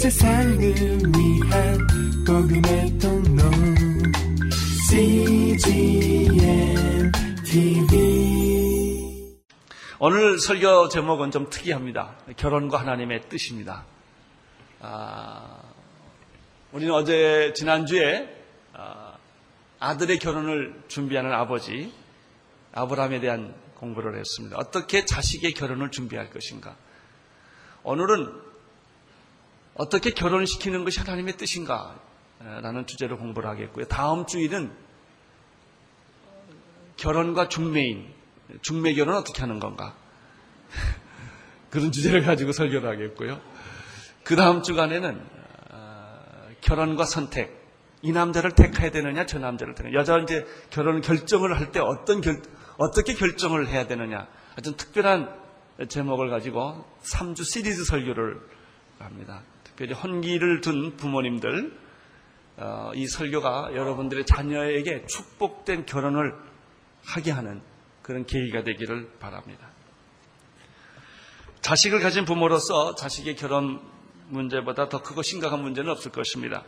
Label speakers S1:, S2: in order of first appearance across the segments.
S1: 세상을 위한 복음의 통로 CGM TV
S2: 오늘 설교 제목은 좀 특이합니다. 결혼과 하나님의 뜻입니다. 아, 우리는 어제 지난주에 아, 아들의 결혼을 준비하는 아버지 아브라함에 대한 공부를 했습니다. 어떻게 자식의 결혼을 준비할 것인가? 오늘은 어떻게 결혼시키는 것이 하나님의 뜻인가? 라는 주제로 공부를 하겠고요. 다음 주일은 결혼과 중매인, 중매 결혼 어떻게 하는 건가? 그런 주제를 가지고 설교를 하겠고요. 그 다음 주간에는 어, 결혼과 선택, 이 남자를 택해야 되느냐, 저 남자를 택해야 여자 이제 결혼 결정을 할 때 어떤 결, 어떻게 결정을 해야 되느냐, 아주 특별한 제목을 가지고 3주 시리즈 설교를 합니다. 특별히 헌기를 둔 부모님들, 어, 이 설교가 여러분들의 자녀에게 축복된 결혼을 하게 하는 그런 계기가 되기를 바랍니다. 자식을 가진 부모로서 자식의 결혼 문제보다 더 크고 심각한 문제는 없을 것입니다.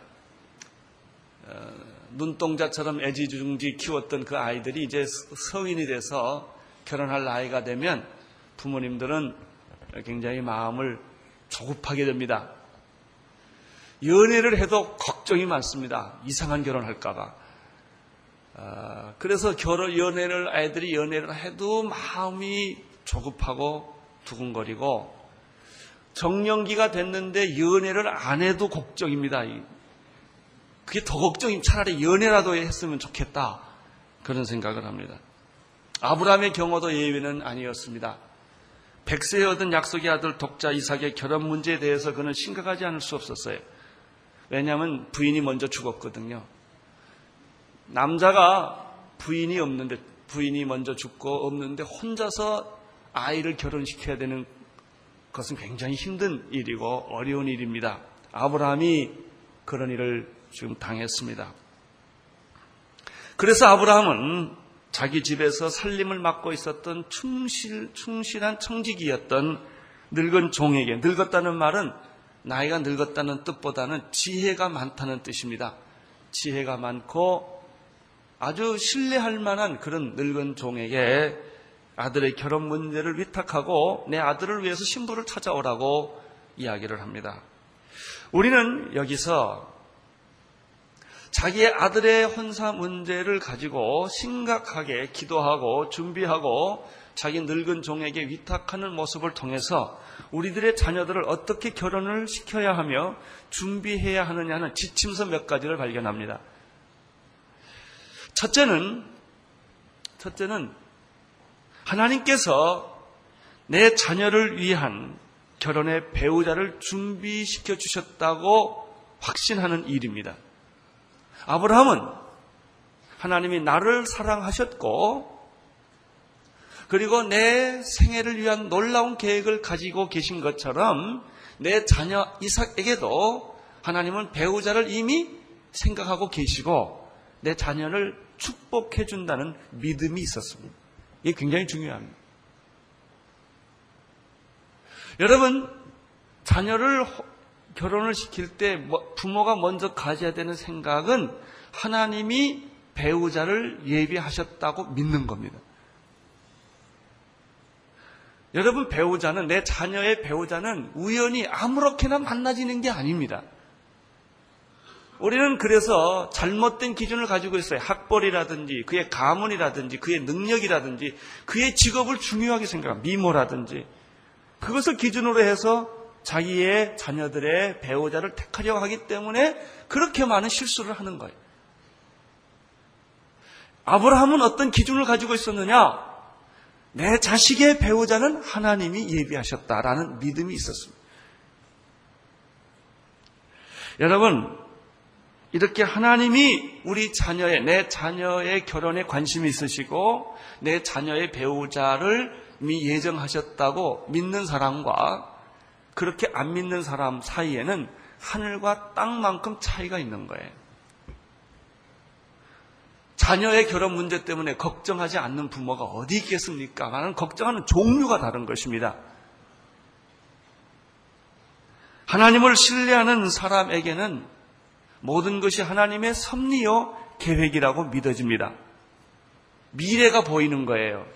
S2: 어, 눈동자처럼 애지중지 키웠던 그 아이들이 이제 성인이 돼서 결혼할 나이가 되면 부모님들은 굉장히 마음을 조급하게 됩니다. 연애를 해도 걱정이 많습니다. 이상한 결혼할까봐. 아, 그래서 결혼 연애를 아이들이 연애를 해도 마음이 조급하고 두근거리고 정년기가 됐는데 연애를 안 해도 걱정입니다. 그게 더 걱정이 차라리 연애라도 했으면 좋겠다. 그런 생각을 합니다. 아브라함의 경우도 예외는 아니었습니다. 백세에 얻은 약속의 아들 독자 이삭의 결혼 문제에 대해서 그는 심각하지 않을 수 없었어요. 왜냐하면 부인이 먼저 죽었거든요. 남자가 부인이 없는데 부인이 먼저 죽고 없는데 혼자서 아이를 결혼시켜야 되는 것은 굉장히 힘든 일이고 어려운 일입니다. 아브라함이 그런 일을 지금 당했습니다. 그래서 아브라함은 자기 집에서 살림을 맡고 있었던 충실, 충실한 청직이었던 늙은 종에게, 늙었다는 말은 나이가 늙었다는 뜻보다는 지혜가 많다는 뜻입니다. 지혜가 많고 아주 신뢰할 만한 그런 늙은 종에게 아들의 결혼 문제를 위탁하고 내 아들을 위해서 신부를 찾아오라고 이야기를 합니다. 우리는 여기서 자기의 아들의 혼사 문제를 가지고 심각하게 기도하고 준비하고 자기 늙은 종에게 위탁하는 모습을 통해서 우리들의 자녀들을 어떻게 결혼을 시켜야 하며 준비해야 하느냐는 지침서 몇 가지를 발견합니다. 첫째는, 첫째는 하나님께서 내 자녀를 위한 결혼의 배우자를 준비시켜 주셨다고 확신하는 일입니다. 아브라함은 하나님이 나를 사랑하셨고 그리고 내 생애를 위한 놀라운 계획을 가지고 계신 것처럼 내 자녀 이삭에게도 하나님은 배우자를 이미 생각하고 계시고 내 자녀를 축복해 준다는 믿음이 있었습니다. 이게 굉장히 중요합니다. 여러분, 자녀를 결혼을 시킬 때뭐 부모가 먼저 가져야 되는 생각은 하나님이 배우자를 예비하셨다고 믿는 겁니다. 여러분 배우자는 내 자녀의 배우자는 우연히 아무렇게나 만나지는 게 아닙니다. 우리는 그래서 잘못된 기준을 가지고 있어요. 학벌이라든지 그의 가문이라든지 그의 능력이라든지 그의 직업을 중요하게 생각합니다. 미모라든지 그것을 기준으로 해서 자기의 자녀들의 배우자를 택하려고 하기 때문에 그렇게 많은 실수를 하는 거예요. 아브라함은 어떤 기준을 가지고 있었느냐? 내 자식의 배우자는 하나님이 예비하셨다라는 믿음이 있었습니다. 여러분, 이렇게 하나님이 우리 자녀의, 내 자녀의 결혼에 관심이 있으시고, 내 자녀의 배우자를 이미 예정하셨다고 믿는 사람과 그렇게 안 믿는 사람 사이에는 하늘과 땅만큼 차이가 있는 거예요. 자녀의 결혼 문제 때문에 걱정하지 않는 부모가 어디 있겠습니까? 나는 걱정하는 종류가 다른 것입니다. 하나님을 신뢰하는 사람에게는 모든 것이 하나님의 섭리요 계획이라고 믿어집니다. 미래가 보이는 거예요.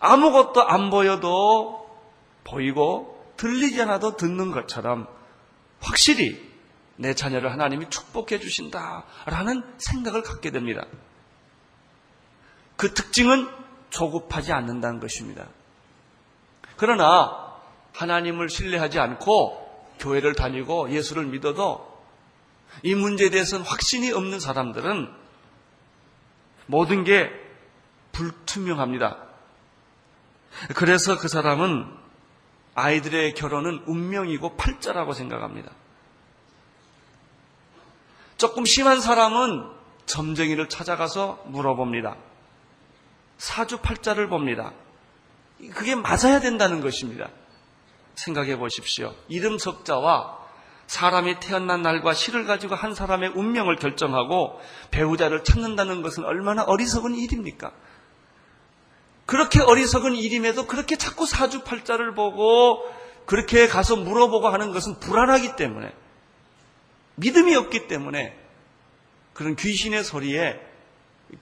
S2: 아무것도 안 보여도 보이고 들리지 않아도 듣는 것처럼 확실히 내 자녀를 하나님이 축복해 주신다라는 생각을 갖게 됩니다. 그 특징은 조급하지 않는다는 것입니다. 그러나 하나님을 신뢰하지 않고 교회를 다니고 예수를 믿어도 이 문제에 대해서는 확신이 없는 사람들은 모든 게 불투명합니다. 그래서 그 사람은 아이들의 결혼은 운명이고 팔자라고 생각합니다. 조금 심한 사람은 점쟁이를 찾아가서 물어봅니다. 사주팔자를 봅니다. 그게 맞아야 된다는 것입니다. 생각해 보십시오. 이름 석자와 사람이 태어난 날과 시를 가지고 한 사람의 운명을 결정하고 배우자를 찾는다는 것은 얼마나 어리석은 일입니까? 그렇게 어리석은 일임에도 그렇게 자꾸 사주팔자를 보고 그렇게 가서 물어보고 하는 것은 불안하기 때문에 믿음이 없기 때문에 그런 귀신의 소리에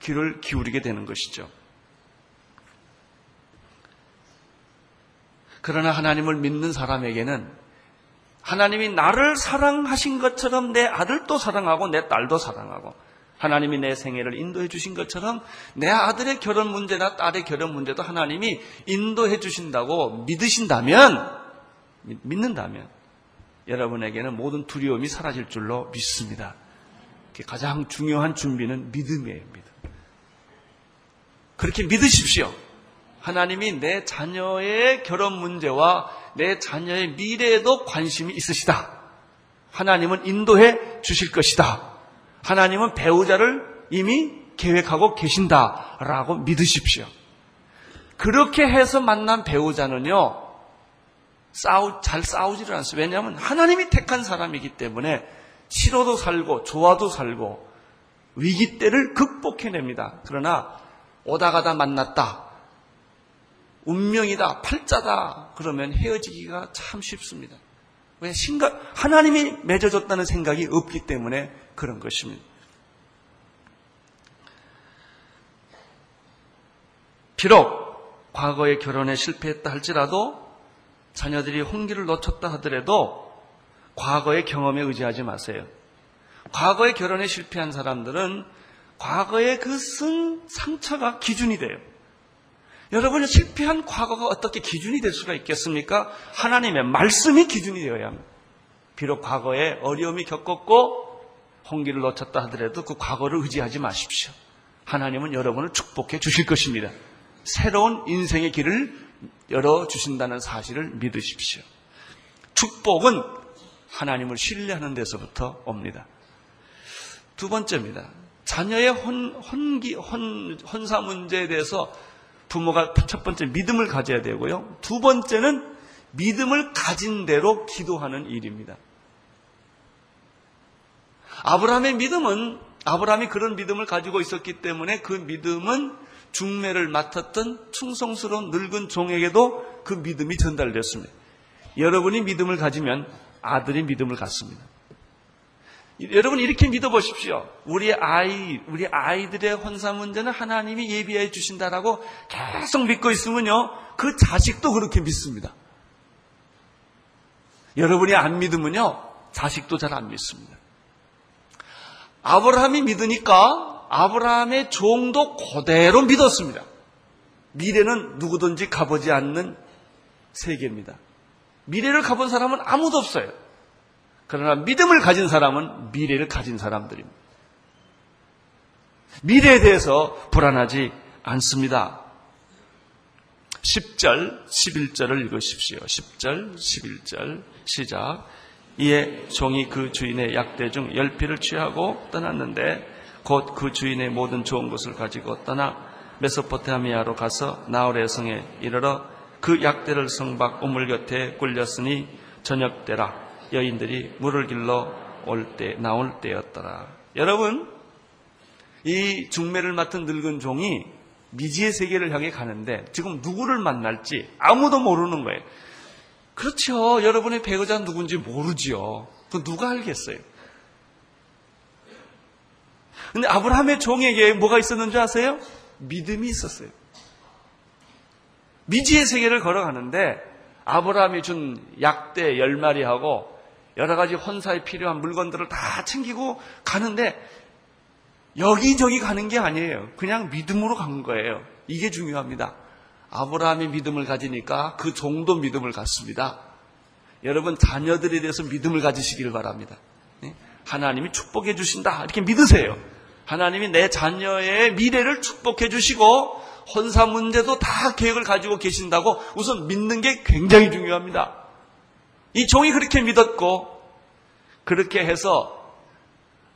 S2: 귀를 기울이게 되는 것이죠. 그러나 하나님을 믿는 사람에게는 하나님이 나를 사랑하신 것처럼 내 아들도 사랑하고 내 딸도 사랑하고 하나님이 내 생애를 인도해 주신 것처럼 내 아들의 결혼 문제나 딸의 결혼 문제도 하나님이 인도해 주신다고 믿으신다면 믿는다면 여러분에게는 모든 두려움이 사라질 줄로 믿습니다. 가장 중요한 준비는 믿음이에요. 믿음. 그렇게 믿으십시오. 하나님이 내 자녀의 결혼 문제와 내 자녀의 미래에도 관심이 있으시다. 하나님은 인도해 주실 것이다. 하나님은 배우자를 이미 계획하고 계신다라고 믿으십시오. 그렇게 해서 만난 배우자는요, 싸우, 잘 싸우지를 않습니다. 왜냐하면 하나님이 택한 사람이기 때문에 싫어도 살고 좋아도 살고 위기 때를 극복해냅니다. 그러나 오다 가다 만났다. 운명이다. 팔자다. 그러면 헤어지기가 참 쉽습니다. 왜 신가, 하나님이 맺어줬다는 생각이 없기 때문에 그런 것입니다. 비록 과거에 결혼에 실패했다 할지라도 자녀들이 홍기를 놓쳤다 하더라도 과거의 경험에 의지하지 마세요. 과거의 결혼에 실패한 사람들은 과거의 그 쓴 상처가 기준이 돼요. 여러분이 실패한 과거가 어떻게 기준이 될 수가 있겠습니까? 하나님의 말씀이 기준이 되어야 합니다. 비록 과거에 어려움이 겪었고 홍기를 놓쳤다 하더라도 그 과거를 의지하지 마십시오. 하나님은 여러분을 축복해 주실 것입니다. 새로운 인생의 길을 열어주신다는 사실을 믿으십시오. 축복은 하나님을 신뢰하는 데서부터 옵니다. 두 번째입니다. 자녀의 혼, 혼기, 혼, 혼사 문제에 대해서 부모가 첫 번째 믿음을 가져야 되고요. 두 번째는 믿음을 가진 대로 기도하는 일입니다. 아브라함의 믿음은 아브라함이 그런 믿음을 가지고 있었기 때문에 그 믿음은 중매를 맡았던 충성스러운 늙은 종에게도 그 믿음이 전달되었습니다. 여러분이 믿음을 가지면 아들이 믿음을 갖습니다. 여러분 이렇게 믿어보십시오. 우리 아이, 우리 아이들의 혼사 문제는 하나님이 예비해 주신다라고 계속 믿고 있으면요, 그 자식도 그렇게 믿습니다. 여러분이 안 믿으면요, 자식도 잘 안 믿습니다. 아브라함이 믿으니까 아브라함의 종도 그대로 믿었습니다. 미래는 누구든지 가보지 않는 세계입니다. 미래를 가본 사람은 아무도 없어요. 그러나 믿음을 가진 사람은 미래를 가진 사람들입니다. 미래에 대해서 불안하지 않습니다. 10절, 11절을 읽으십시오. 10절, 11절 시작. 이에 종이 그 주인의 약대 중 열피를 취하고 떠났는데 곧 그 주인의 모든 좋은 것을 가지고 떠나 메소포타미아로 가서 나홀의 성에 이르러 그 약대를 성박 우물 곁에 굴렸으니 저녁 때라 여인들이 물을 길러 올 때 나올 때였더라. 여러분 이 중매를 맡은 늙은 종이 미지의 세계를 향해 가는데 지금 누구를 만날지 아무도 모르는 거예요. 그렇죠. 여러분의 배우자 누군지 모르지요. 그 누가 알겠어요? 근데 아브라함의 종에게 뭐가 있었는지 아세요? 믿음이 있었어요. 미지의 세계를 걸어가는데 아브라함이 준 약대 열 마리하고 여러 가지 혼사에 필요한 물건들을 다 챙기고 가는데 여기저기 가는 게 아니에요. 그냥 믿음으로 간 거예요. 이게 중요합니다. 아브라함이 믿음을 가지니까 그 종도 믿음을 갖습니다. 여러분 자녀들에 대해서 믿음을 가지시기를 바랍니다. 네? 하나님이 축복해 주신다 이렇게 믿으세요. 하나님이 내 자녀의 미래를 축복해 주시고 혼사 문제도 다 계획을 가지고 계신다고 우선 믿는 게 굉장히 중요합니다. 이 종이 그렇게 믿었고 그렇게 해서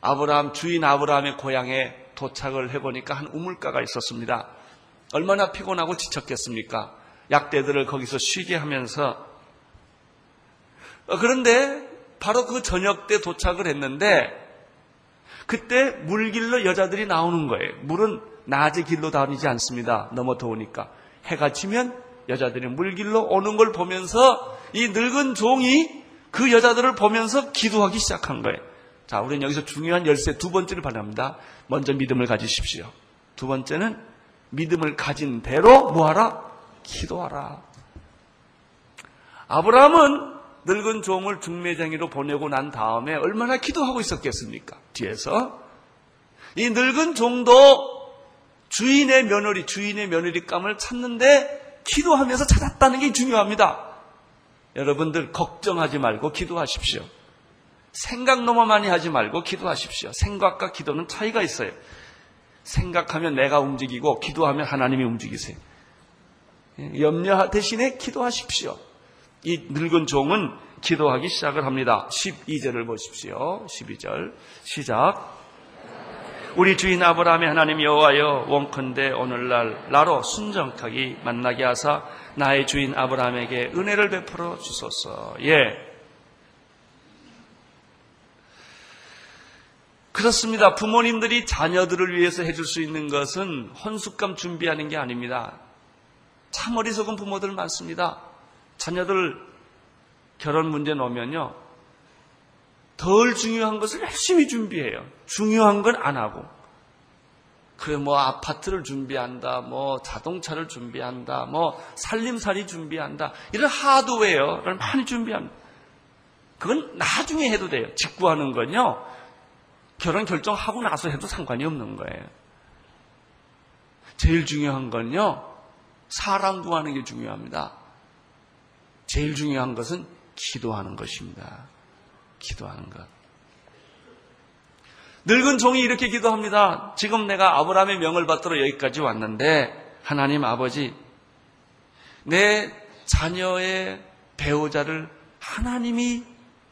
S2: 아브라함 주인 아브라함의 고향에 도착을 해보니까 한 우물가가 있었습니다. 얼마나 피곤하고 지쳤겠습니까? 약대들을 거기서 쉬게 하면서 어, 그런데 바로 그 저녁 때 도착을 했는데 그때 물길로 여자들이 나오는 거예요. 물은 낮에 길로 다니지 않습니다. 너무 더우니까. 해가 지면 여자들이 물길로 오는 걸 보면서 이 늙은 종이 그 여자들을 보면서 기도하기 시작한 거예요. 자, 우리는 여기서 중요한 열쇠 두 번째를 바랍니다. 먼저 믿음을 가지십시오. 두 번째는 믿음을 가진 대로 뭐하라? 기도하라. 아브라함은 늙은 종을 중매쟁이로 보내고 난 다음에 얼마나 기도하고 있었겠습니까? 뒤에서 이 늙은 종도 주인의 며느리, 주인의 며느리감을 찾는데 기도하면서 찾았다는 게 중요합니다. 여러분들 걱정하지 말고 기도하십시오. 생각 너무 많이 하지 말고 기도하십시오. 생각과 기도는 차이가 있어요. 생각하면 내가 움직이고 기도하면 하나님이 움직이세요. 염려 대신에 기도하십시오. 이 늙은 종은 기도하기 시작을 합니다. 12절을 보십시오. 12절 시작. 우리 주인 아브라함의 하나님 여호와여 원컨대 오늘날 나로 순정하기 만나게 하사 나의 주인 아브라함에게 은혜를 베풀어 주소서. 예. 그렇습니다. 부모님들이 자녀들을 위해서 해줄 수 있는 것은 혼숙감 준비하는 게 아닙니다. 참 어리석은 부모들 많습니다. 자녀들 결혼 문제 놓으면요. 덜 중요한 것을 열심히 준비해요. 중요한 건 안 하고. 그래, 뭐, 아파트를 준비한다, 뭐, 자동차를 준비한다, 뭐, 살림살이 준비한다, 이런 하드웨어를 많이 준비합니다. 그건 나중에 해도 돼요. 직구하는 건요, 결혼 결정하고 나서 해도 상관이 없는 거예요. 제일 중요한 건요, 사람 구하는 게 중요합니다. 제일 중요한 것은 기도하는 것입니다. 기도하는 것. 늙은 종이 이렇게 기도합니다. 지금 내가 아브라함의 명을 받들어 여기까지 왔는데 하나님 아버지 내 자녀의 배우자를 하나님이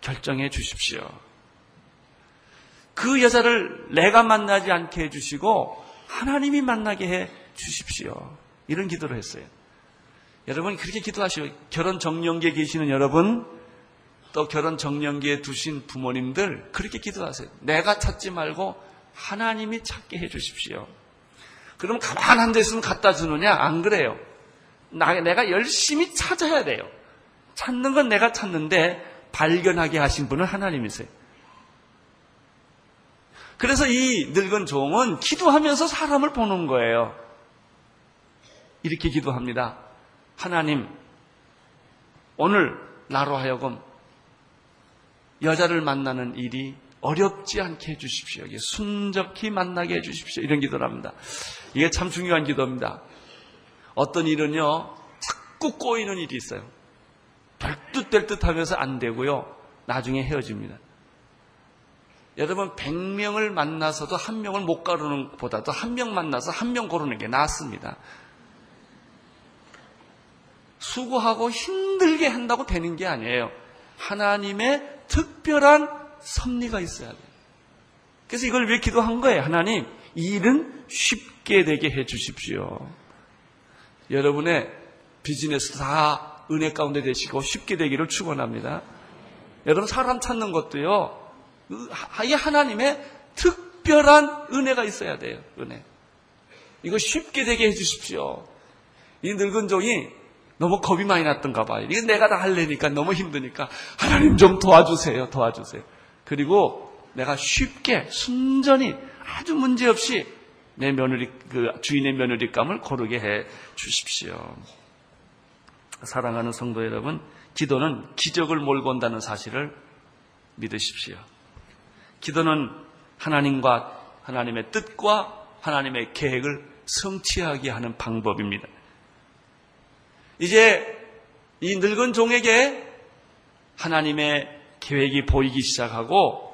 S2: 결정해 주십시오. 그 여자를 내가 만나지 않게 해 주시고 하나님이 만나게 해 주십시오. 이런 기도를 했어요. 여러분 그렇게 기도하시오. 결혼 정년기에 계시는 여러분 또 결혼 정년기에 두신 부모님들 그렇게 기도하세요. 내가 찾지 말고 하나님이 찾게 해 주십시오. 그럼 가만 한데 있으면 갖다 주느냐? 안 그래요. 나, 내가 열심히 찾아야 돼요. 찾는 건 내가 찾는데 발견하게 하신 분은 하나님이세요. 그래서 이 늙은 종은 기도하면서 사람을 보는 거예요. 이렇게 기도합니다. 하나님, 오늘 나로 하여금 여자를 만나는 일이 어렵지 않게 해주십시오. 순적히 만나게 해주십시오. 이런 기도를 합니다. 이게 참 중요한 기도입니다. 어떤 일은요, 자꾸 꼬이는 일이 있어요. 별뜻 될 듯 하면서 안 되고요. 나중에 헤어집니다. 여러분, 100명을 만나서도 한 명을 못 가르는 보다도 한 명 만나서 한 명 고르는 게 낫습니다. 수고하고 힘들게 한다고 되는 게 아니에요. 하나님의 특별한 섭리가 있어야 돼요. 그래서 이걸 왜 기도한 거예요? 하나님, 이 일은 쉽게 되게 해 주십시오. 여러분의 비즈니스 다 은혜 가운데 되시고 쉽게 되기를 축원합니다. 여러분 사람 찾는 것도요. 이 하나님의 특별한 은혜가 있어야 돼요. 은혜. 이거 쉽게 되게 해 주십시오. 이 늙은 종이 너무 겁이 많이 났던가 봐요. 이게 내가 다 할래니까 너무 힘드니까 하나님 좀 도와주세요. 도와주세요. 그리고 내가 쉽게 순전히 아주 문제없이 내 며느리 그 주인의 며느리감을 고르게 해 주십시오. 사랑하는 성도 여러분, 기도는 기적을 몰고 온다는 사실을 믿으십시오. 기도는 하나님과 하나님의 뜻과 하나님의 계획을 성취하게 하는 방법입니다. 이제 이 늙은 종에게 하나님의 계획이 보이기 시작하고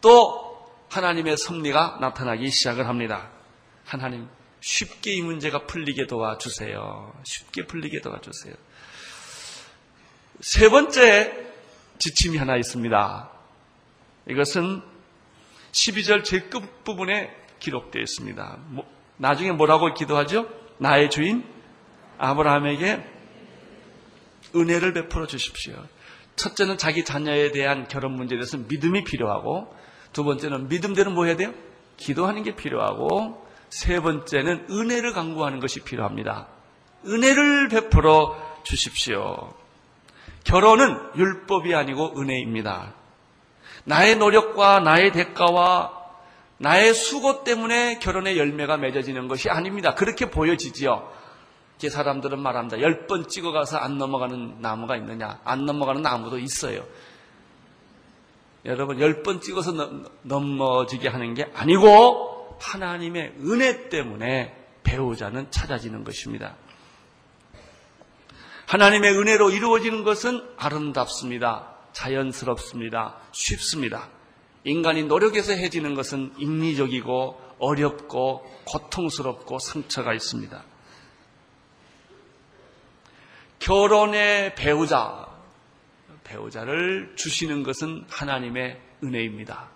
S2: 또 하나님의 섭리가 나타나기 시작을 합니다. 하나님 쉽게 이 문제가 풀리게 도와주세요. 쉽게 풀리게 도와주세요. 세 번째 지침이 하나 있습니다. 이것은 12절 제 끝부분에 기록되어 있습니다. 뭐, 나중에 뭐라고 기도하죠? 나의 주인 아브라함에게 은혜를 베풀어 주십시오. 첫째는 자기 자녀에 대한 결혼 문제에 대해서 믿음이 필요하고 두 번째는 믿음대로 뭐 해야 돼요? 기도하는 게 필요하고 세 번째는 은혜를 강구하는 것이 필요합니다. 은혜를 베풀어 주십시오. 결혼은 율법이 아니고 은혜입니다. 나의 노력과 나의 대가와 나의 수고 때문에 결혼의 열매가 맺어지는 것이 아닙니다. 그렇게 보여지지요. 이렇게 사람들은 말합니다. 열 번 찍어가서 안 넘어가는 나무가 있느냐? 안 넘어가는 나무도 있어요. 여러분, 열 번 찍어서 넘어지게 하는 게 아니고 하나님의 은혜 때문에 배우자는 찾아지는 것입니다. 하나님의 은혜로 이루어지는 것은 아름답습니다. 자연스럽습니다. 쉽습니다. 인간이 노력해서 해지는 것은 인리적이고 어렵고 고통스럽고 상처가 있습니다. 결혼의 배우자, 배우자를 주시는 것은 하나님의 은혜입니다.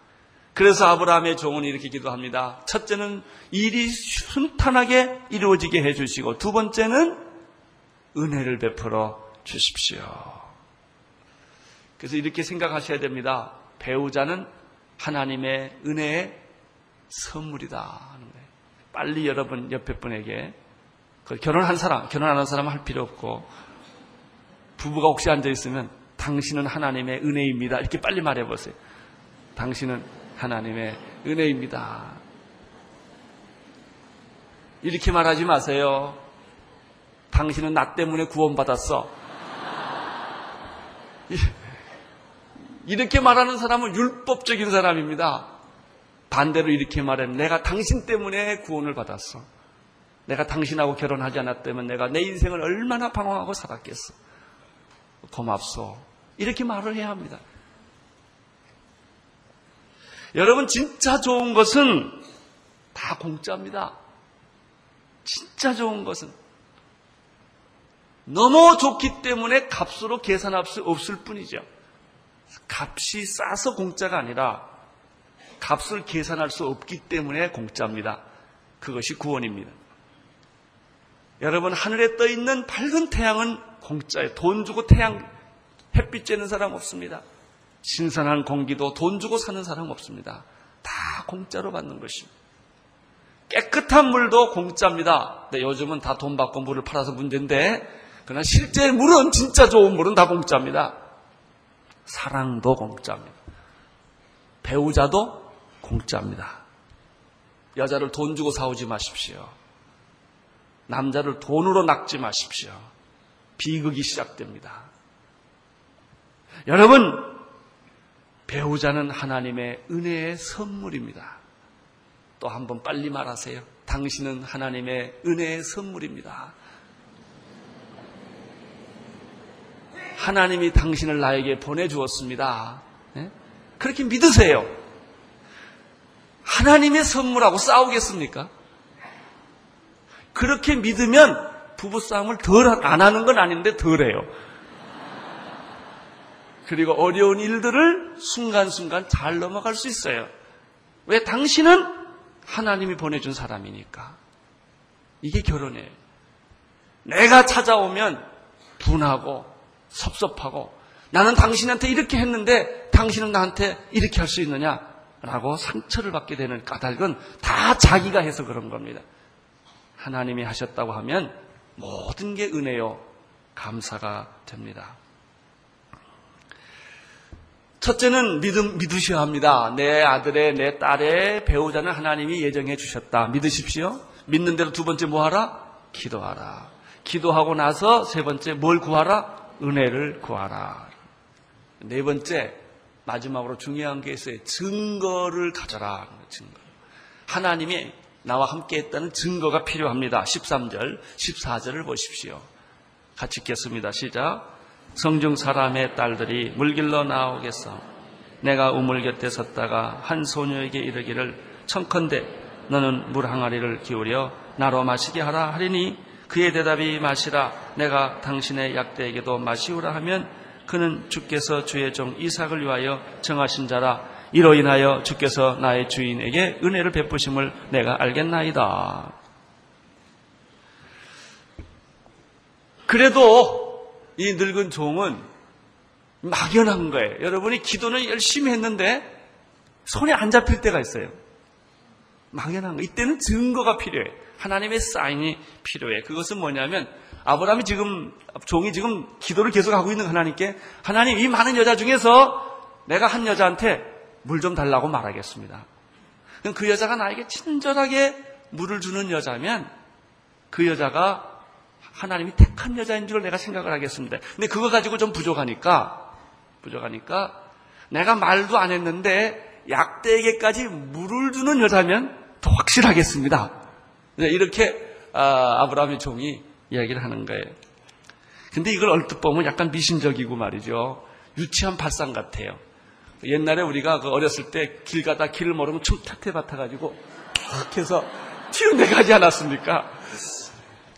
S2: 그래서 아브라함의 종은 이렇게 기도합니다. 첫째는 일이 순탄하게 이루어지게 해주시고 두 번째는 은혜를 베풀어 주십시오. 그래서 이렇게 생각하셔야 됩니다. 배우자는 하나님의 은혜의 선물이다. 빨리 여러분 옆에 분에게 그 결혼한 사람, 결혼하는 사람 할 필요 없고 부부가 혹시 앉아 있으면 당신은 하나님의 은혜입니다. 이렇게 빨리 말해 보세요. 당신은 하나님의 은혜입니다. 이렇게 말하지 마세요. 당신은 나 때문에 구원받았어. 이렇게 말하는 사람은 율법적인 사람입니다. 반대로 이렇게 말하면 내가 당신 때문에 구원을 받았어. 내가 당신하고 결혼하지 않았다면 내가 내 인생을 얼마나 방황하고 살았겠어. 고맙소. 이렇게 말을 해야 합니다. 여러분, 진짜 좋은 것은 다 공짜입니다. 진짜 좋은 것은. 너무 좋기 때문에 값으로 계산할 수 없을 뿐이죠. 값이 싸서 공짜가 아니라 값을 계산할 수 없기 때문에 공짜입니다. 그것이 구원입니다. 여러분, 하늘에 떠 있는 밝은 태양은 공짜예요. 돈 주고 태양, 햇빛 쬐는 사람 없습니다. 신선한 공기도 돈 주고 사는 사람 없습니다. 다 공짜로 받는 것입니다. 깨끗한 물도 공짜입니다. 근데 요즘은 다 돈 받고 물을 팔아서 문제인데, 그러나 실제 물은 진짜 좋은 물은 다 공짜입니다. 사랑도 공짜입니다. 배우자도 공짜입니다. 여자를 돈 주고 사오지 마십시오. 남자를 돈으로 낚지 마십시오. 비극이 시작됩니다. 여러분, 배우자는 하나님의 은혜의 선물입니다. 또 한 번 빨리 말하세요. 당신은 하나님의 은혜의 선물입니다. 하나님이 당신을 나에게 보내주었습니다. 네? 그렇게 믿으세요. 하나님의 선물하고 싸우겠습니까? 그렇게 믿으면 부부싸움을 덜 안 하는 건 아닌데 덜 해요. 그리고 어려운 일들을 순간순간 잘 넘어갈 수 있어요. 왜? 당신은 하나님이 보내준 사람이니까. 이게 결혼이에요. 내가 찾아오면 분하고 섭섭하고 나는 당신한테 이렇게 했는데 당신은 나한테 이렇게 할 수 있느냐? 라고 상처를 받게 되는 까닭은 다 자기가 해서 그런 겁니다. 하나님이 하셨다고 하면 모든 게 은혜요. 감사가 됩니다. 첫째는 믿음, 믿으셔야 합니다. 내 아들의, 내 딸의 배우자는 하나님이 예정해 주셨다. 믿으십시오. 믿는 대로 두 번째 뭐 하라? 기도하라. 기도하고 나서 세 번째 뭘 구하라? 은혜를 구하라. 네 번째, 마지막으로 중요한 게 있어요. 증거를 가져라. 증거. 하나님이 나와 함께 했다는 증거가 필요합니다. 13절, 14절을 보십시오. 같이 읽겠습니다. 시작. 성중 사람의 딸들이 물길로 나오겠어. 내가 우물 곁에 섰다가 한 소녀에게 이르기를 청컨대 너는 물 항아리를 기울여 나로 마시게 하라 하리니 그의 대답이 마시라 내가 당신의 약대에게도 마시우라 하면 그는 주께서 주의 종 이삭을 위하여 정하신 자라 이로 인하여 주께서 나의 주인에게 은혜를 베푸심을 내가 알겠나이다. 그래도 이 늙은 종은 막연한 거예요. 여러분이 기도는 열심히 했는데 손에 안 잡힐 때가 있어요. 막연한 거. 이때는 증거가 필요해. 하나님의 사인이 필요해. 그것은 뭐냐면 아브라함이 지금 종이 지금 기도를 계속 하고 있는 하나님께 하나님 이 많은 여자 중에서 내가 한 여자한테 물 좀 달라고 말하겠습니다. 그 여자가 나에게 친절하게 물을 주는 여자면 그 여자가 하나님이 택한 여자인 줄 내가 생각을 하겠습니다. 근데 그거 가지고 좀 부족하니까, 부족하니까 내가 말도 안 했는데 약대에게까지 물을 주는 여자면 더 확실하겠습니다. 이렇게 아, 브라함의 종이 이야기를 하는 거예요. 근데 이걸 얼뜻 보면 약간 미신적이고 말이죠. 유치한 발상 같아요. 옛날에 우리가 그 어렸을 때 길 가다 길을 모르면 춤탁해 맡아가지고 탁 해서 튀는 데 가지 않았습니까?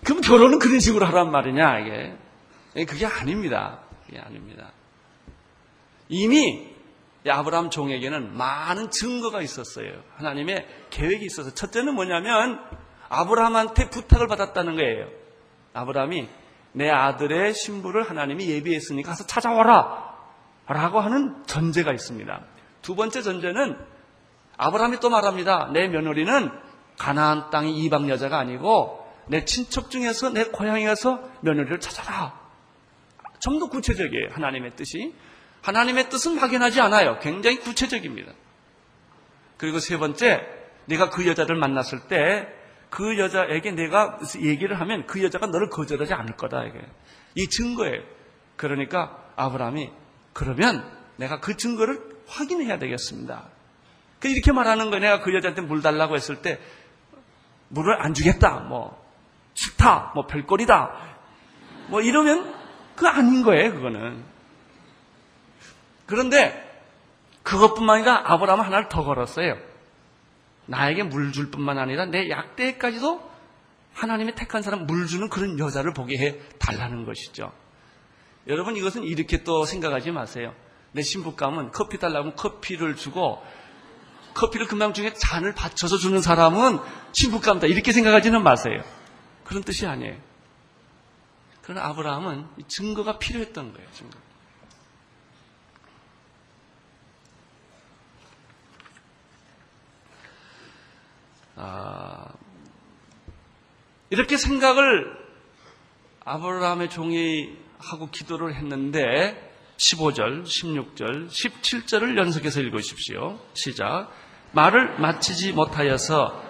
S2: 그럼 결혼은 그런 식으로 하란 말이냐, 이게. 예, 그게 아닙니다. 그게 아닙니다. 이미 아브라함 종에게는 많은 증거가 있었어요. 하나님의 계획이 있어서. 첫째는 뭐냐면, 아브라함한테 부탁을 받았다는 거예요. 아브라함이 내 아들의 신부를 하나님이 예비했으니까 가서 찾아와라. 라고 하는 전제가 있습니다. 두 번째 전제는 아브라함이 또 말합니다. 내 며느리는 가나안 땅의 이방 여자가 아니고 내 친척 중에서 내 고향에서 며느리를 찾아라. 좀 더 구체적이에요. 하나님의 뜻이. 하나님의 뜻은 막연하지 않아요. 굉장히 구체적입니다. 그리고 세 번째, 내가 그 여자를 만났을 때 그 여자에게 내가 얘기를 하면 그 여자가 너를 거절하지 않을 거다. 이게 이 증거예요. 그러니까 아브라함이 그러면 내가 그 증거를 확인해야 되겠습니다. 그 이렇게 말하는 거예요. 내가 그 여자한테 물 달라고 했을 때 물을 안 주겠다. 뭐 싫다, 뭐 별거리다, 뭐 이러면 그 아닌 거예요, 그거는. 그런데 그것뿐만 아니라 아브라함은 하나를 더 걸었어요. 나에게 물 줄 뿐만 아니라 내 약대까지도 하나님의 택한 사람 물 주는 그런 여자를 보게 해 달라는 것이죠. 여러분 이것은 이렇게 또 생각하지 마세요. 내 신부감은 커피 달라면 커피를 주고 커피를 금방 중에 잔을 받쳐서 주는 사람은 신부감다 이렇게 생각하지는 마세요. 그런 뜻이 아니에요. 그러나 아브라함은 증거가 필요했던 거예요. 증거. 아, 이렇게 생각을 아브라함의 종이 하고 기도를 했는데 15절, 16절, 17절을 연속해서 읽으십시오. 시작. 말을 마치지 못하여서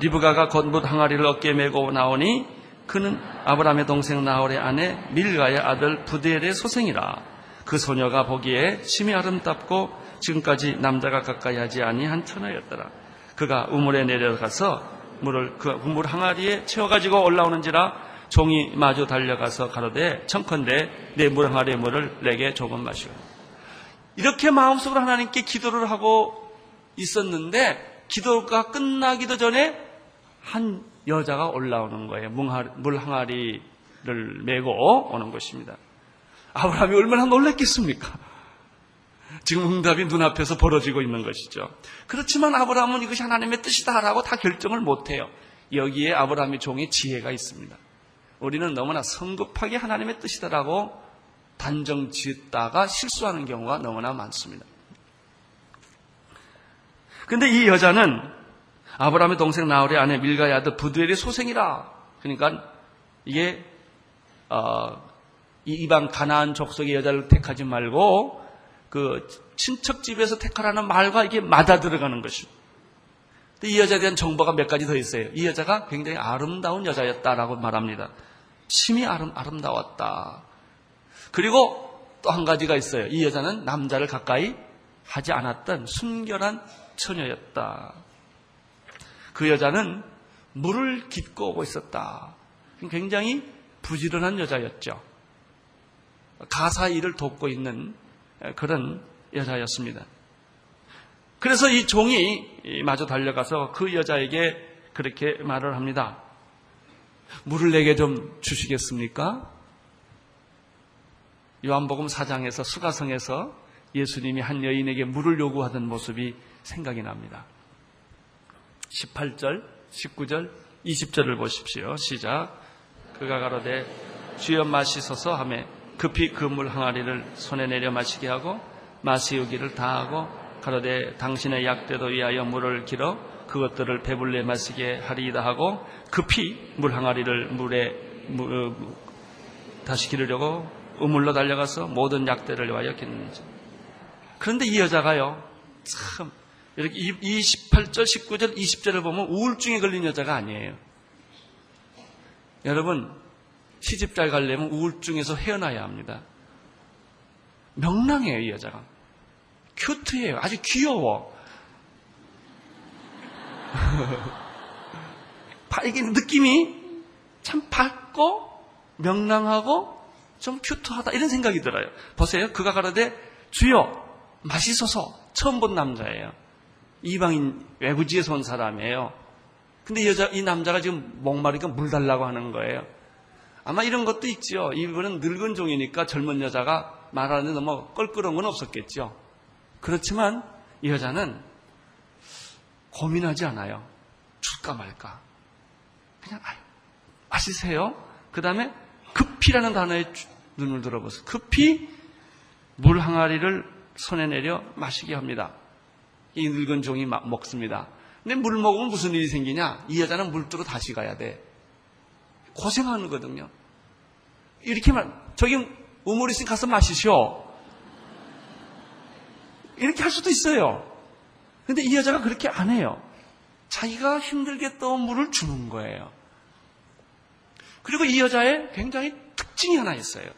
S2: 리브가가 곧못 항아리를 어깨에 메고 나오니 그는 아브라함의 동생 나홀의 아내 밀가의 아들 부델의 소생이라. 그 소녀가 보기에 심히 아름답고 지금까지 남자가 가까이 하지 아니한 처녀였더라. 그가 우물에 내려가서 물을 그 우물 항아리에 채워가지고 올라오는지라 종이 마주 달려가서 가로되 청컨대 내물 항아리의 물을 내게 조금 마시오. 이렇게 마음속으로 하나님께 기도를 하고 있었는데 기도가 끝나기도 전에 한 여자가 올라오는 거예요. 물 항아리를 메고 오는 것입니다. 아브라함이 얼마나 놀랐겠습니까? 지금 응답이 눈앞에서 벌어지고 있는 것이죠. 그렇지만 아브라함은 이것이 하나님의 뜻이다라고 다 결정을 못해요. 여기에 아브라함의 종의 지혜가 있습니다. 우리는 너무나 성급하게 하나님의 뜻이다라고 단정 지었다가 실수하는 경우가 너무나 많습니다. 근데 이 여자는 아브라함의 동생 나홀의 아내 아들 부두엘의 소생이라. 그러니까 이게 어, 이 이방 가나안 족속의 여자를 택하지 말고 그 친척 집에서 택하라는 말과 이게 맞아 들어가는 것입니다. 이 여자에 대한 정보가 몇 가지 더 있어요. 이 여자가 굉장히 아름다운 여자였다라고 말합니다. 심히 아름, 아름다웠다. 그리고 또 한 가지가 있어요. 이 여자는 남자를 가까이 하지 않았던 순결한 처녀였다. 그 여자는 물을 깃고 오고 있었다. 굉장히 부지런한 여자였죠. 가사 일을 돕고 있는 그런 여자였습니다. 그래서 이 종이 마저 달려가서 그 여자에게 그렇게 말을 합니다. 물을 내게 좀 주시겠습니까? 요한복음 4장에서 수가성에서 예수님이 한 여인에게 물을 요구하던 모습이 생각이 납니다. 18절, 19절, 20절을 보십시오. 시작. 그가 가로되 주여 마시소서 하매 급히 그 물 항아리를 손에 내려 마시게 하고 마시우기를 다하고 가로되 당신의 약대도 위하여 물을 길어 그것들을 배불려 마시게 하리이다 하고 급히 물 항아리를 물에 어, 다시 기르려고 우물로 달려가서 모든 약대를 위하여 기르는지. 그런데 이 여자가요, 참, 이렇게 28절, 19절, 20절을 보면 우울증에 걸린 여자가 아니에요. 여러분, 시집 잘 가려면 우울증에서 헤어나야 합니다. 명랑해요, 이 여자가. 큐트해요. 아주 귀여워. 이게 느낌이 참 밝고 명랑하고 좀 큐트하다 이런 생각이 들어요. 보세요. 그가 가라되 주여 맛있어서 처음 본 남자예요. 이방인 외구지에서 온 사람이에요. 근데 이 여자 이 남자가 지금 목마르니까 물 달라고 하는 거예요. 아마 이런 것도 있지요. 이분은 늙은 종이니까 젊은 여자가 말하는데 너무 껄끄러운 건 없었겠죠. 그렇지만 이 여자는 고민하지 않아요. 줄까 말까. 그냥 아시세요? 그 다음에 급히라는 단어에 눈을 들어보세요. 급히 물 항아리를 손에 내려 마시게 합니다. 이 늙은 종이 먹습니다. 근데 물 먹으면 무슨 일이 생기냐? 이 여자는 물 뜨러 다시 가야 돼. 고생하는 거거든요. 이렇게만, 저기 우물 있으니 가서 마시쇼. 이렇게 할 수도 있어요. 근데 이 여자가 그렇게 안 해요. 자기가 힘들게 떠온 물을 주는 거예요. 그리고 이 여자의 굉장히 특징이 하나 있어요.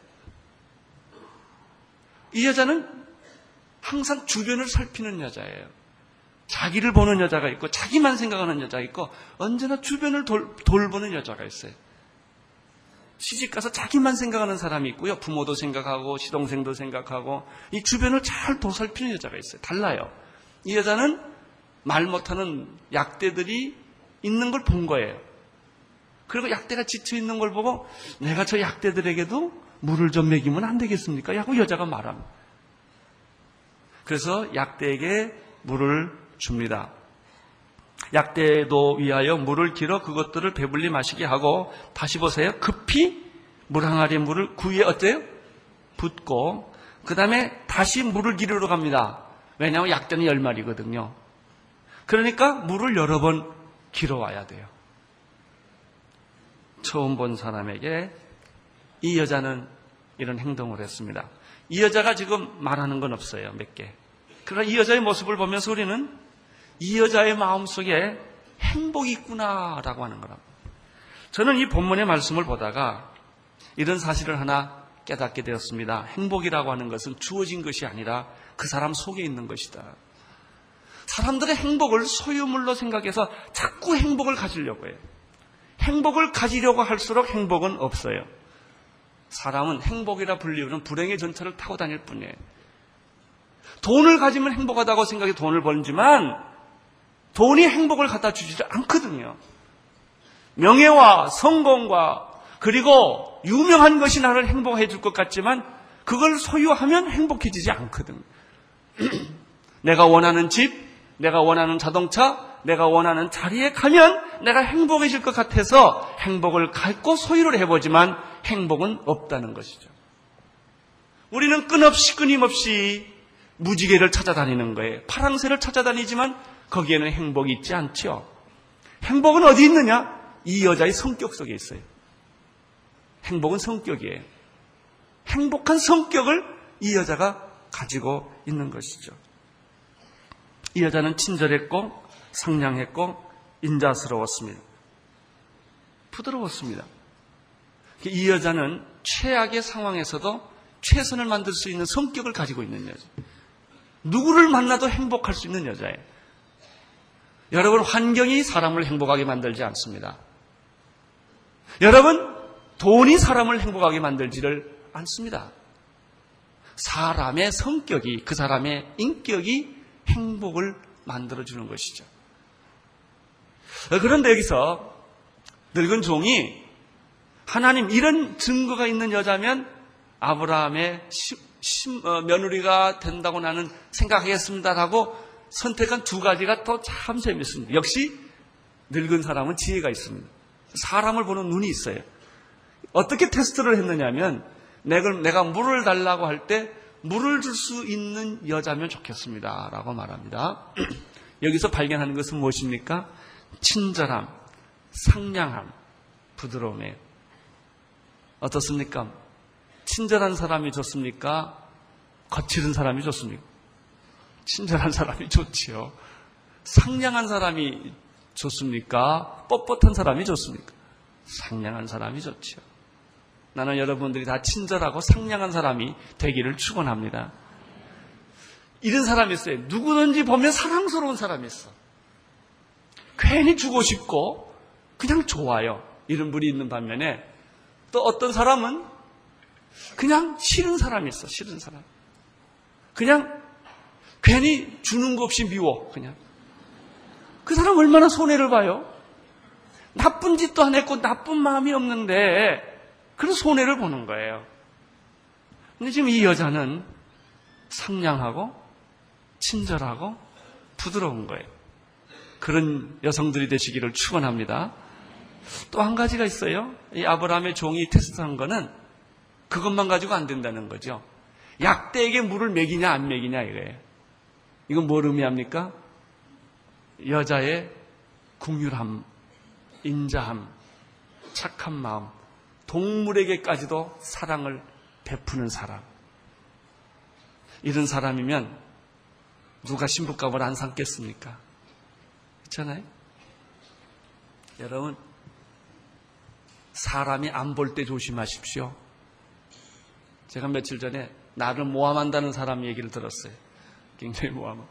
S2: 이 여자는 항상 주변을 살피는 여자예요. 자기를 보는 여자가 있고, 자기만 생각하는 여자가 있고, 언제나 주변을 돌, 돌보는 여자가 있어요. 시집 가서 자기만 생각하는 사람이 있고요. 부모도 생각하고, 시동생도 생각하고, 이 주변을 잘 도살피는 여자가 있어요. 달라요. 이 여자는 말 못하는 약대들이 있는 걸 본 거예요. 그리고 약대가 지쳐 있는 걸 보고 내가 저 약대들에게도 물을 좀 먹이면 안 되겠습니까? 하고 여자가 말합니다. 그래서 약대에게 물을 줍니다. 약대도 위하여 물을 길어 그것들을 배불리 마시게 하고 다시 보세요. 급히 물 항아리 물을 구에 어때요? 붓고 그 다음에 다시 물을 기르러 갑니다. 왜냐하면 약대는 열 마리거든요. 그러니까 물을 여러 번 길어와야 돼요. 처음 본 사람에게 이 여자는 이런 행동을 했습니다. 이 여자가 지금 말하는 건 없어요. 몇 개. 그러나 이 여자의 모습을 보면서 우리는 이 여자의 마음 속에 행복이 있구나라고 하는 거랍니다. 저는 이 본문의 말씀을 보다가 이런 사실을 하나 깨닫게 되었습니다. 행복이라고 하는 것은 주어진 것이 아니라 그 사람 속에 있는 것이다. 사람들의 행복을 소유물로 생각해서 자꾸 행복을 가지려고 해요. 행복을 가지려고 할수록 행복은 없어요. 사람은 행복이라 불리우는 불행의 전철을 타고 다닐 뿐이에요. 돈을 가지면 행복하다고 생각해 돈을 벌지만 돈이 행복을 갖다 주지 않거든요. 명예와 성공과 그리고 유명한 것이 나를 행복해 줄 것 같지만 그걸 소유하면 행복해지지 않거든. 내가 원하는 집, 내가 원하는 자동차, 내가 원하는 자리에 가면 내가 행복해질 것 같아서 행복을 갖고 소유를 해보지만 행복은 없다는 것이죠. 우리는 끊없이 끊임없이 무지개를 찾아다니는 거예요. 파랑새를 찾아다니지만 거기에는 행복이 있지 않죠. 행복은 어디 있느냐? 이 여자의 성격 속에 있어요. 행복은 성격이에요. 행복한 성격을 이 여자가 가지고 있는 것이죠. 이 여자는 친절했고 상냥했고 인자스러웠습니다. 부드러웠습니다. 이 여자는 최악의 상황에서도 최선을 만들 수 있는 성격을 가지고 있는 여자. 누구를 만나도 행복할 수 있는 여자예요. 여러분, 환경이 사람을 행복하게 만들지 않습니다. 여러분, 돈이 사람을 행복하게 만들지를 않습니다. 사람의 성격이, 그 사람의 인격이 행복을 만들어주는 것이죠. 그런데 여기서 늙은 종이 하나님 이런 증거가 있는 여자면 아브라함의 시, 시, 어, 며느리가 된다고 나는 생각하겠습니다라고 선택한 두 가지가 또 참 재밌습니다. 역시 늙은 사람은 지혜가 있습니다. 사람을 보는 눈이 있어요. 어떻게 테스트를 했느냐면 내가, 내가 물을 달라고 할 때 물을 줄 수 있는 여자면 좋겠습니다. 라고 말합니다. 여기서 발견하는 것은 무엇입니까? 친절함, 상냥함, 부드러움이에요. 어떻습니까? 친절한 사람이 좋습니까? 거칠은 사람이 좋습니까? 친절한 사람이 좋지요. 상냥한 사람이 좋습니까? 뻣뻣한 사람이 좋습니까? 상냥한 사람이 좋지요. 나는 여러분들이 다 친절하고 상냥한 사람이 되기를 축원합니다. 이런 사람이 있어요. 누구든지 보면 사랑스러운 사람이 있어. 괜히 주고 싶고 그냥 좋아요. 이런 분이 있는 반면에 또 어떤 사람은 그냥 싫은 사람이 있어. 싫은 사람. 그냥 괜히 주는 거 없이 미워. 그냥. 그 사람 얼마나 손해를 봐요? 나쁜 짓도 안 했고 나쁜 마음이 없는데 그런 손해를 보는 거예요. 근데 지금 이 여자는 상냥하고 친절하고 부드러운 거예요. 그런 여성들이 되시기를 축원합니다. 또 한 가지가 있어요. 이 아브라함의 종이 테스트한 거는 그것만 가지고 안 된다는 거죠. 약대에게 물을 먹이냐 안 먹이냐 이거예요. 이건 뭘 의미합니까? 여자의 국률함, 인자함, 착한 마음, 동물에게까지도 사랑을 베푸는 사람. 이런 사람이면 누가 신부값을 안 삼겠습니까? 그렇잖아요? 여러분, 사람이 안 볼 때 조심하십시오. 제가 며칠 전에 나를 모함한다는 사람 얘기를 들었어요. 굉장히 모함.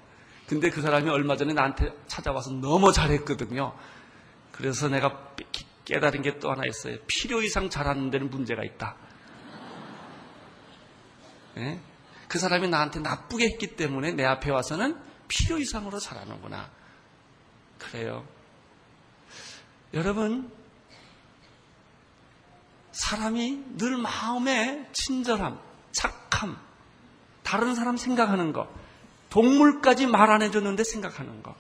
S2: 근데 그 사람이 얼마 전에 나한테 찾아와서 너무 잘했거든요. 그래서 내가 깨달은 게 또 하나 있어요. 필요 이상 잘하는 데는 문제가 있다. 네? 그 사람이 나한테 나쁘게 했기 때문에 내 앞에 와서는 필요 이상으로 잘하는구나. 그래요. 여러분, 사람이 늘 마음에 친절함, 착함, 다른 사람 생각하는 거, 동물까지 말 안 해줬는데 생각하는 거.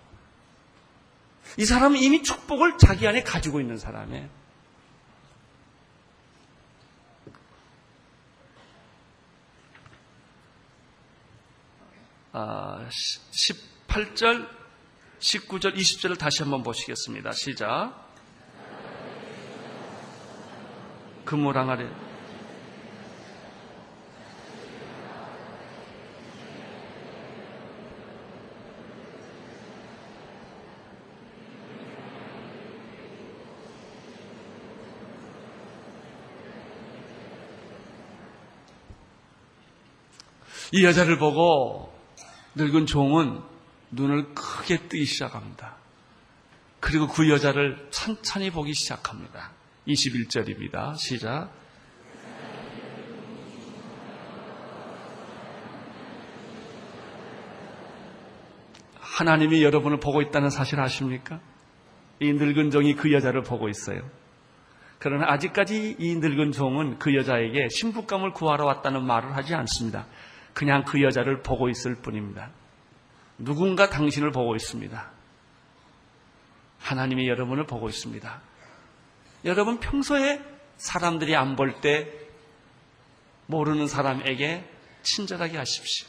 S2: 이 사람은 이미 축복을 자기 안에 가지고 있는 사람이에요. 아, 18절, 19절, 20절을 다시 한번 보시겠습니다. 시작. 그물 항아리 이 여자를 보고 늙은 종은 눈을 크게 뜨기 시작합니다. 그리고 그 여자를 천천히 보기 시작합니다. 21절입니다. 시작. 하나님이 여러분을 보고 있다는 사실 아십니까? 이 늙은 종이 그 여자를 보고 있어요. 그러나 아직까지 이 늙은 종은 그 여자에게 신부감을 구하러 왔다는 말을 하지 않습니다. 그냥 그 여자를 보고 있을 뿐입니다. 누군가 당신을 보고 있습니다. 하나님이 여러분을 보고 있습니다. 여러분 평소에 사람들이 안 볼 때 모르는 사람에게 친절하게 하십시오.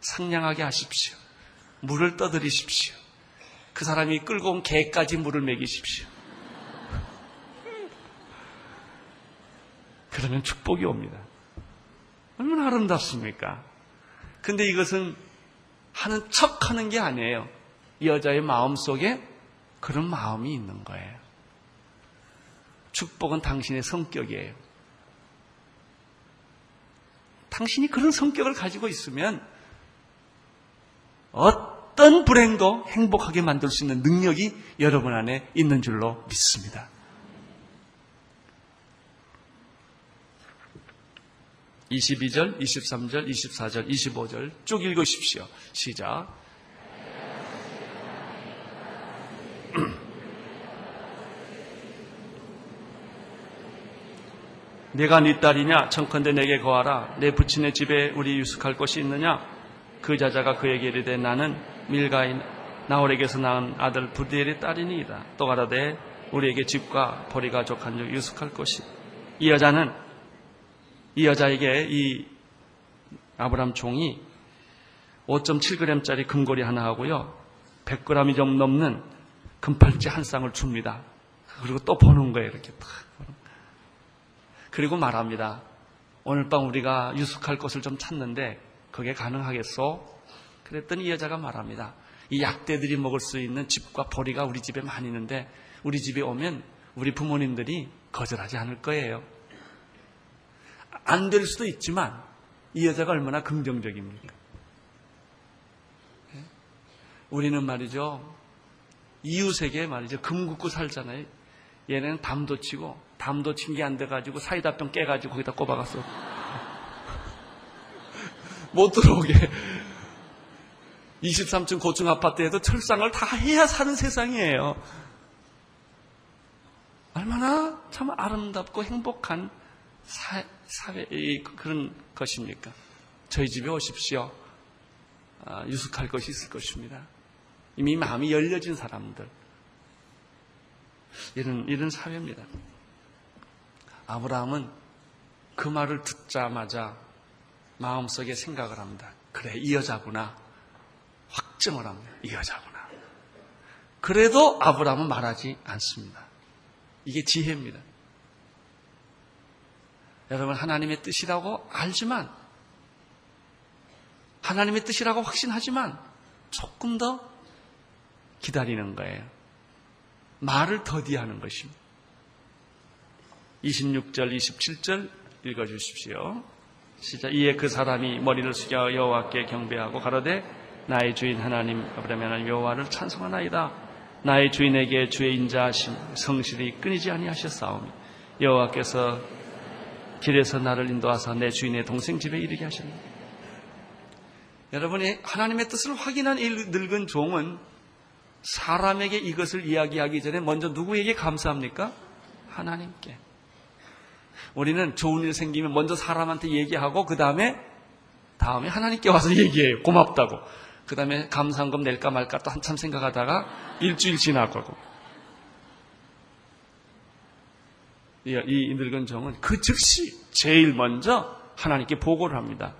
S2: 상냥하게 하십시오. 물을 떠드리십시오. 그 사람이 끌고 온 개까지 물을 먹이십시오. 그러면 축복이 옵니다. 얼마나 아름답습니까? 근데 이것은 하는 척 하는 게 아니에요. 이 여자의 마음 속에 그런 마음이 있는 거예요. 축복은 당신의 성격이에요. 당신이 그런 성격을 가지고 있으면 어떤 불행도 행복하게 만들 수 있는 능력이 여러분 안에 있는 줄로 믿습니다. 22절, 23절, 24절, 25절 쭉 읽으십시오. 시작. 내가 네 딸이냐? 청컨대 내게 거하라. 내 부친의 집에 우리 유숙할 곳이 있느냐? 그 자자가 그에게 이르되 나는 밀가인 나홀에게서 낳은 아들 부디엘의 딸이니이다. 또 가라되 우리에게 집과 보리가 족한 유숙할 곳이. 이 여자는 이 여자에게 이 아브람 종이 5.7g짜리 금고리 하나 하고요. 100g이 좀 넘는 금팔찌 한 쌍을 줍니다. 그리고 또 보는 거예요. 이렇게 탁. 그리고 말합니다. 오늘 밤 우리가 유숙할 곳을 좀 찾는데 그게 가능하겠소? 그랬더니 이 여자가 말합니다. 이 약대들이 먹을 수 있는 집과 보리가 우리 집에 많이 있는데 우리 집에 오면 우리 부모님들이 거절하지 않을 거예요. 안 될 수도 있지만 이 여자가 얼마나 긍정적입니까? 예? 우리는 말이죠. 이웃에게 말이죠. 금 굽고 살잖아요. 얘는 담도 치고 담도 친 게 안 돼가지고 사이다병 깨가지고 거기다 꼽아갔어. 못 들어오게. 23층 고층 아파트에도 철상을 다 해야 사는 세상이에요. 얼마나 참 아름답고 행복한 사, 사회, 그런 것입니까? 저희 집에 오십시오. 아, 유숙할 것이 있을 것입니다. 이미 마음이 열려진 사람들. 이런, 이런 사회입니다. 아브라함은 그 말을 듣자마자 마음속에 생각을 합니다. 그래, 이 여자구나. 확정을 합니다. 이 여자구나. 그래도 아브라함은 말하지 않습니다. 이게 지혜입니다. 여러분, 하나님의 뜻이라고 알지만, 하나님의 뜻이라고 확신하지만, 조금 더 기다리는 거예요. 말을 더디하는 것입니다. 26절, 27절 읽어 주십시오. 시작. 이에 그 사람이 머리를 숙여 여호와께 경배하고 가로되 나의 주인 하나님 아브라함 하나님 여호와를 찬송하나이다. 나의 주인에게 주의 인자하심 성실히 끊이지 아니하셨사오니 여호와께서 길에서 나를 인도하사 내 주인의 동생 집에 이르게 하셨다. 여러분이 하나님의 뜻을 확인한 이 늙은 종은 사람에게 이것을 이야기하기 전에 먼저 누구에게 감사합니까? 하나님께. 우리는 좋은 일 생기면 먼저 사람한테 얘기하고 그 다음에 다음에 하나님께 와서 얘기해요. 고맙다고. 그 다음에 감사한금 낼까 말까 또 한참 생각하다가 일주일 지나가고. 이, 이 늙은 정은 그 즉시 제일 먼저 하나님께 보고를 합니다.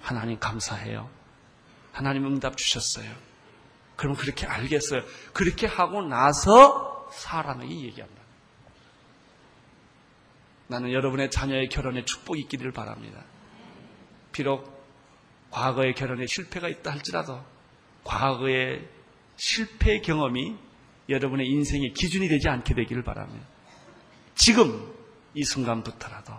S2: 하나님 감사해요. 하나님 응답 주셨어요. 그럼 그렇게 알겠어요. 그렇게 하고 나서 사람에게 얘기합니다. 나는 여러분의 자녀의 결혼에 축복이 있기를 바랍니다. 비록 과거의 결혼에 실패가 있다 할지라도 과거의 실패 경험이 여러분의 인생의 기준이 되지 않게 되기를 바랍니다. 지금 이 순간부터라도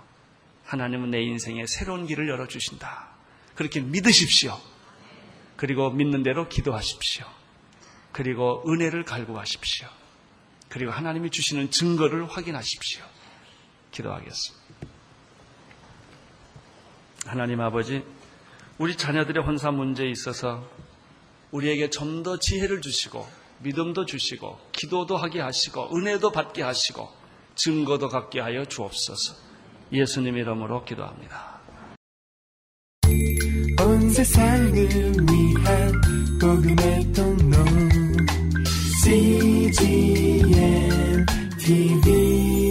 S2: 하나님은 내 인생에 새로운 길을 열어주신다. 그렇게 믿으십시오. 그리고 믿는 대로 기도하십시오. 그리고 은혜를 갈구하십시오. 그리고 하나님이 주시는 증거를 확인하십시오. 기도하겠습니다. 하나님 아버지, 우리 자녀들의 혼사 문제에 있어서 우리에게 좀 더 지혜를 주시고 믿음도 주시고 기도도 하게 하시고 은혜도 받게 하시고 증거도 갖게 하여 주옵소서. 예수님 이름으로 기도합니다.
S1: 온 세상을 위한 복음의 통로 CGM TV